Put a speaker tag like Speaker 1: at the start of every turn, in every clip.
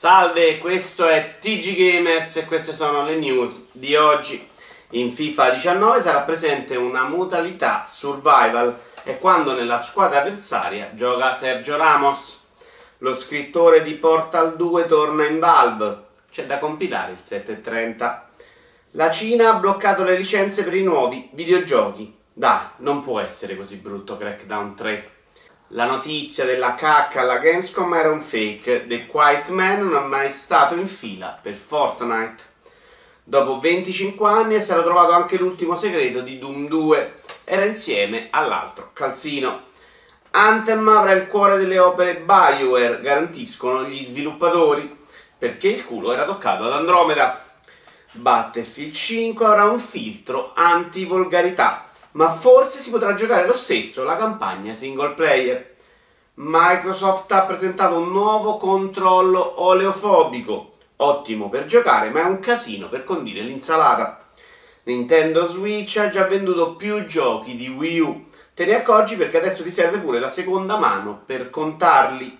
Speaker 1: Salve, questo è TG Gamers e queste sono le news di oggi. In FIFA 19 sarà presente una modalità survival e quando nella squadra avversaria gioca Sergio Ramos. Lo scrittore di Portal 2 torna in Valve. C'è da compilare il 730. La Cina ha bloccato le licenze per i nuovi videogiochi. Dai, non può essere così brutto Crackdown 3. La notizia della cacca alla Gamescom era un fake. The Quiet Man non è mai stato in fila per Fortnite. Dopo 25 anni è stato trovato anche l'ultimo segreto di Doom 2. Era insieme all'altro calzino. Anthem avrà il cuore delle opere Bioware, garantiscono gli sviluppatori, perché il culo era toccato ad Andromeda. Battlefield 5 avrà un filtro anti-volgarità ma forse si potrà giocare lo stesso la campagna single player. Microsoft ha presentato un nuovo controllo oleofobico, ottimo per giocare, ma è un casino per condire l'insalata. Nintendo Switch ha già venduto più giochi di Wii U. Te ne accorgi perché adesso ti serve pure la seconda mano per contarli.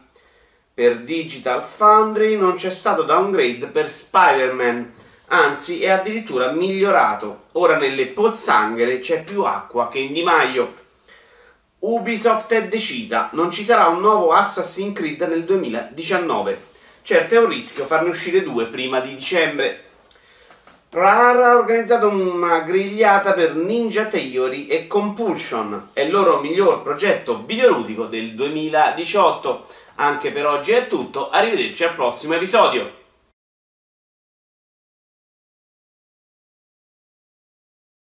Speaker 1: Per Digital Foundry non c'è stato downgrade per Spider-Man anzi è addirittura migliorato. Ora nelle pozzanghere c'è più acqua che in Di Maio. Ubisoft è decisa, non ci sarà un nuovo Assassin's Creed nel 2019. Certo è un rischio farne uscire due prima di dicembre. Rare ha organizzato una grigliata per Ninja Theory e Compulsion, è il loro miglior progetto videoludico del 2018. Anche per oggi è tutto, arrivederci al prossimo episodio.